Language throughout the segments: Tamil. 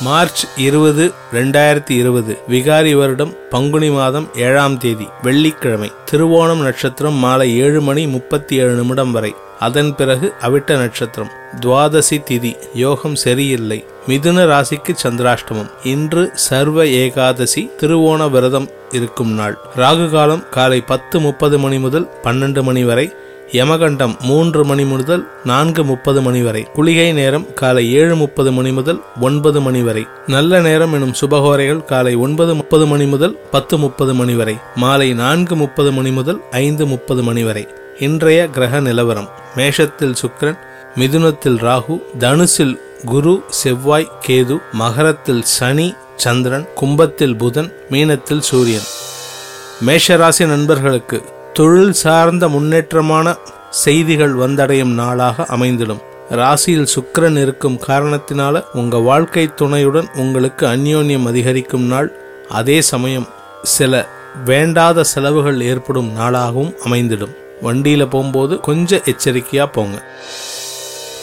மார்ச் இருபது ரெண்டாயிரத்தி இருபது விகாரி வருடம் பங்குனி மாதம் ஏழாம் தேதி வெள்ளிக்கிழமை திருவோணம் நட்சத்திரம் மாலை ஏழு மணி முப்பத்தி ஏழு நிமிடம் வரை. அதன் பிறகு அவிட்ட நட்சத்திரம். துவாதசி திதி யோகம் சரியில்லை. மிதுன ராசிக்கு சந்திராஷ்டமம். இன்று சர்வ ஏகாதசி திருவோண விரதம் இருக்கும் நாள். ராகு காலம் காலை பத்து முப்பது மணி முதல் பன்னெண்டு மணி வரை. யமகண்டம் மூன்று மணி முதல் நான்கு முப்பது மணி வரை. குளிகை நேரம் காலை ஏழு முப்பது மணி முதல் ஒன்பது மணி வரை. நல்ல நேரம் எனும் சுபகோரைகள் காலை ஒன்பது முப்பது மணி முதல் பத்து முப்பது மணி வரை. மாலை நான்கு முப்பது மணி முதல் ஐந்து முப்பது மணி வரை. இன்றைய கிரக நிலவரம். மேஷத்தில் சுக்கிரன் மிதுனத்தில் ராகு தனுசில் குரு செவ்வாய் கேது மகரத்தில் சனி சந்திரன் கும்பத்தில் புதன் மீனத்தில் சூரியன். மேஷராசி நண்பர்களுக்கு தொழில் சார்ந்த முன்னேற்றமான செய்திகள் வந்தடையும் நாளாக அமைந்திடும். ராசியில் சுக்கரன் இருக்கும் காரணத்தினால உங்க வாழ்க்கை துணையுடன் உங்களுக்கு அந்யோன்யம் அதிகரிக்கும் நாள். அதே சமயம் சில வேண்டாத செலவுகள் ஏற்படும் நாளாகவும் அமைந்திடும். வண்டியில போகும்போது கொஞ்சம் எச்சரிக்கையா போங்க.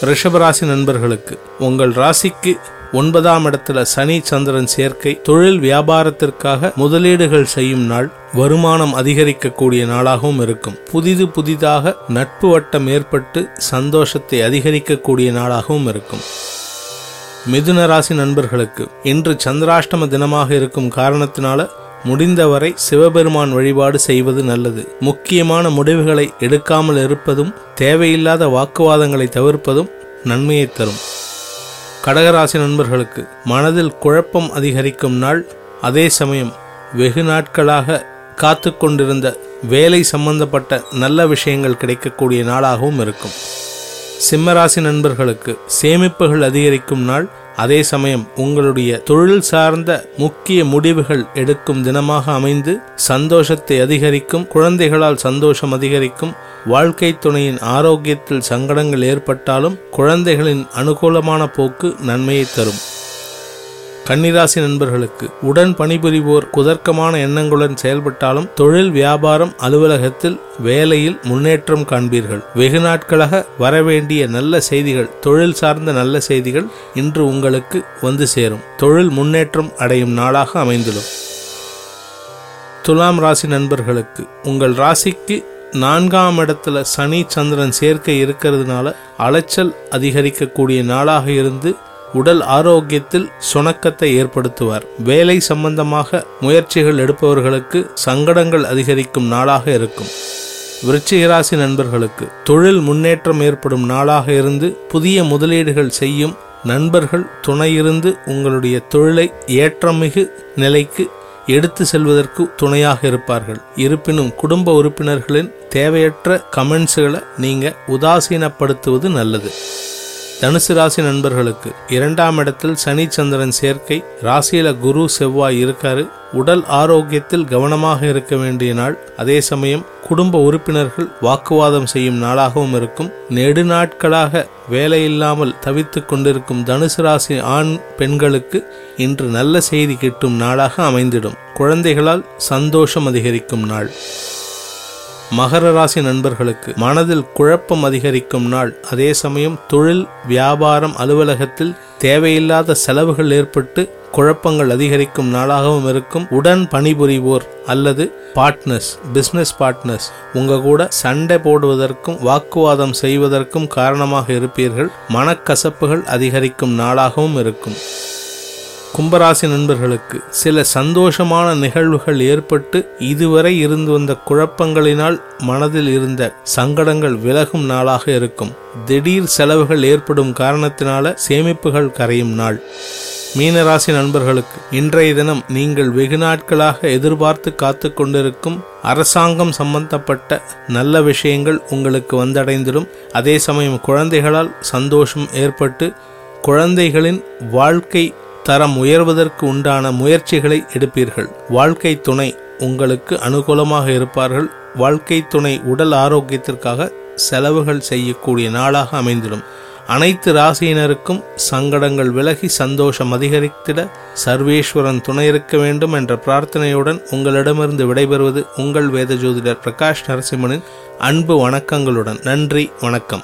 ரிஷபராசி நண்பர்களுக்கு உங்கள் ராசிக்கு ஒன்பதாம் இடத்துல சனி சந்திரன் சேர்க்கை தொழில் வியாபாரத்திற்காக முதலீடுகள் செய்யும் நாள் வருமானம் அதிகரிக்கக்கூடிய நாளாகவும் இருக்கும். புதிது புதிதாக நட்பு வட்டம் ஏற்பட்டு சந்தோஷத்தை அதிகரிக்கக்கூடிய நாளாகவும் இருக்கும். மிதுன ராசி நண்பர்களுக்கு இன்று சந்திராஷ்டம தினமாக இருக்கும் காரணத்தினால முடிந்தவரை சிவபெருமான் வழிபாடு செய்வது நல்லது. முக்கியமான முடிவுகளை எடுக்காமல் இருப்பதும் தேவையில்லாத வாக்குவாதங்களை தவிர்ப்பதும் நன்மையை தரும். கடகராசி நண்பர்களுக்கு மனதில் குழப்பம் அதிகரிக்கும் நாள். அதே சமயம் வெகு நாட்களாக காத்து கொண்டிருந்த வேலை சம்பந்தப்பட்ட நல்ல விஷயங்கள் கிடைக்கக்கூடிய நாளாகவும் இருக்கும். சிம்மராசி நண்பர்களுக்கு சேமிப்புகள் அதிகரிக்கும் நாள். அதே சமயம் உங்களுடைய தொழில் சார்ந்த முக்கிய முடிவுகள் எடுக்கும் தினமாக அமைந்து சந்தோஷத்தை அதிகரிக்கும் குழந்தைகளால் சந்தோஷம் அதிகரிக்கும் வாழ்க்கை துணையின் ஆரோக்கியத்தில் சங்கடங்கள் ஏற்பட்டாலும் குழந்தைகளின் அனுகூலமான போக்கு நன்மையை தரும். கன்னிராசி நண்பர்களுக்கு உடன் பணிபுரிவோர் குதர்க்கமான எண்ணங்களுடன் செயல்பட்டாலும் தொழில் வியாபாரம் அலுவலகத்தில் வேலையில் முன்னேற்றம் காண்பீர்கள். வெகு நாட்களாக வரவேண்டிய நல்ல செய்திகள் தொழில் சார்ந்த நல்ல செய்திகள் இன்று உங்களுக்கு வந்து சேரும். தொழில் முன்னேற்றம் அடையும் நாளாக அமைந்துள்ளது. துலாம் ராசி நண்பர்களுக்கு உங்கள் ராசிக்கு நான்காம் இடத்துல சனி சந்திரன் சேர்க்கை இருக்கிறதுனால அலைச்சல் அதிகரிக்கக்கூடிய நாளாக இருந்து உடல் ஆரோக்கியத்தில் சுணக்கத்தை ஏற்படுத்துவார். வேலை சம்பந்தமாக முயற்சிகள் எடுப்பவர்களுக்கு சங்கடங்கள் அதிகரிக்கும் நாளாக இருக்கும். விருச்சிகராசி நண்பர்களுக்கு தொழில் முன்னேற்றம் ஏற்படும் நாளாக இருந்து புதிய முதலீடுகள் செய்யும் நண்பர்கள் துணையிருந்து உங்களுடைய தொழிலை ஏற்றமிகு நிலைக்கு எடுத்து செல்வதற்கு துணையாக இருப்பார்கள். இருப்பினும் குடும்ப உறுப்பினர்களின் தேவையற்ற கமெண்ட்ஸுகளை நீங்க உதாசீனப்படுத்துவது நல்லது. தனுசு ராசி நண்பர்களுக்கு இரண்டாம் இடத்தில் சனி சந்திரன் சேர்க்கை ராசியில குரு செவ்வாய் இருக்காரு. உடல் ஆரோக்கியத்தில் கவனமாக இருக்க வேண்டிய நாள். அதே சமயம் குடும்ப உறுப்பினர்கள் வாக்குவாதம் செய்யும் நாளாகவும் இருக்கும். நெடுநாட்களாக வேலையில்லாமல் தவித்துக் கொண்டிருக்கும் தனுசு ராசி ஆண் பெண்களுக்கு இன்று நல்ல செய்தி கிட்டும் நாளாக அமைந்திடும். குழந்தைகளால் சந்தோஷம் அதிகரிக்கும் நாள். மகர ராசி நண்பர்களுக்கு மனதில் குழப்பம் அதிகரிக்கும் நாள். அதே சமயம் தொழில் வியாபாரம் அலுவலகத்தில் தேவையில்லாத செலவுகள் ஏற்பட்டு குழப்பங்கள் அதிகரிக்கும் நாளாகவும் இருக்கும். உடன் பணிபுரிவோர் அல்லது பார்ட்னர்ஸ் பிஸ்னஸ் பார்ட்னர்ஸ் உங்க கூட சண்டை போடுவதற்கும் வாக்குவாதம் செய்வதற்கும் காரணமாக இருப்பீர்கள். மனக்கசப்புகள் அதிகரிக்கும் நாளாகவும் இருக்கும். கும்பராசி நண்பர்களுக்கு சில சந்தோஷமான நிகழ்வுகள் ஏற்பட்டு இதுவரை இருந்து வந்த குழப்பங்களினால் மனதில் இருந்த சங்கடங்கள் விலகும் நாளாக இருக்கும். திடீர் செலவுகள் ஏற்படும் காரணத்தினால சேமிப்புகள் கரையும் நாள். மீனராசி நண்பர்களுக்கு இன்றைய தினம் நீங்கள் வெகு நாட்களாக எதிர்பார்த்து காத்து கொண்டிருக்கும் அரசாங்கம் சம்பந்தப்பட்ட நல்ல விஷயங்கள் உங்களுக்கு வந்தடைந்திடும். அதே சமயம் குழந்தைகளால் சந்தோஷம் ஏற்பட்டு குழந்தைகளின் வாழ்க்கை தரம் உயர்வதற்கு உண்டான முயற்சிகளை எடுப்பீர்கள். வாழ்க்கை துணை உங்களுக்கு அனுகூலமாக இருப்பார்கள். வாழ்க்கை துணை உடல் ஆரோக்கியத்திற்காக செலவுகள் செய்யக்கூடிய நாளாக அமைந்திடும். அனைத்து ராசியினருக்கும் சங்கடங்கள் விலகி சந்தோஷம் அதிகரித்திட சர்வேஸ்வரன் துணை இருக்க வேண்டும் என்ற பிரார்த்தனையுடன் உங்களிடமிருந்து விடைபெறுவது உங்கள் வேத ஜோதிடர் பிரகாஷ் நரசிம்மனின் அன்பு வணக்கங்களுடன். நன்றி வணக்கம்.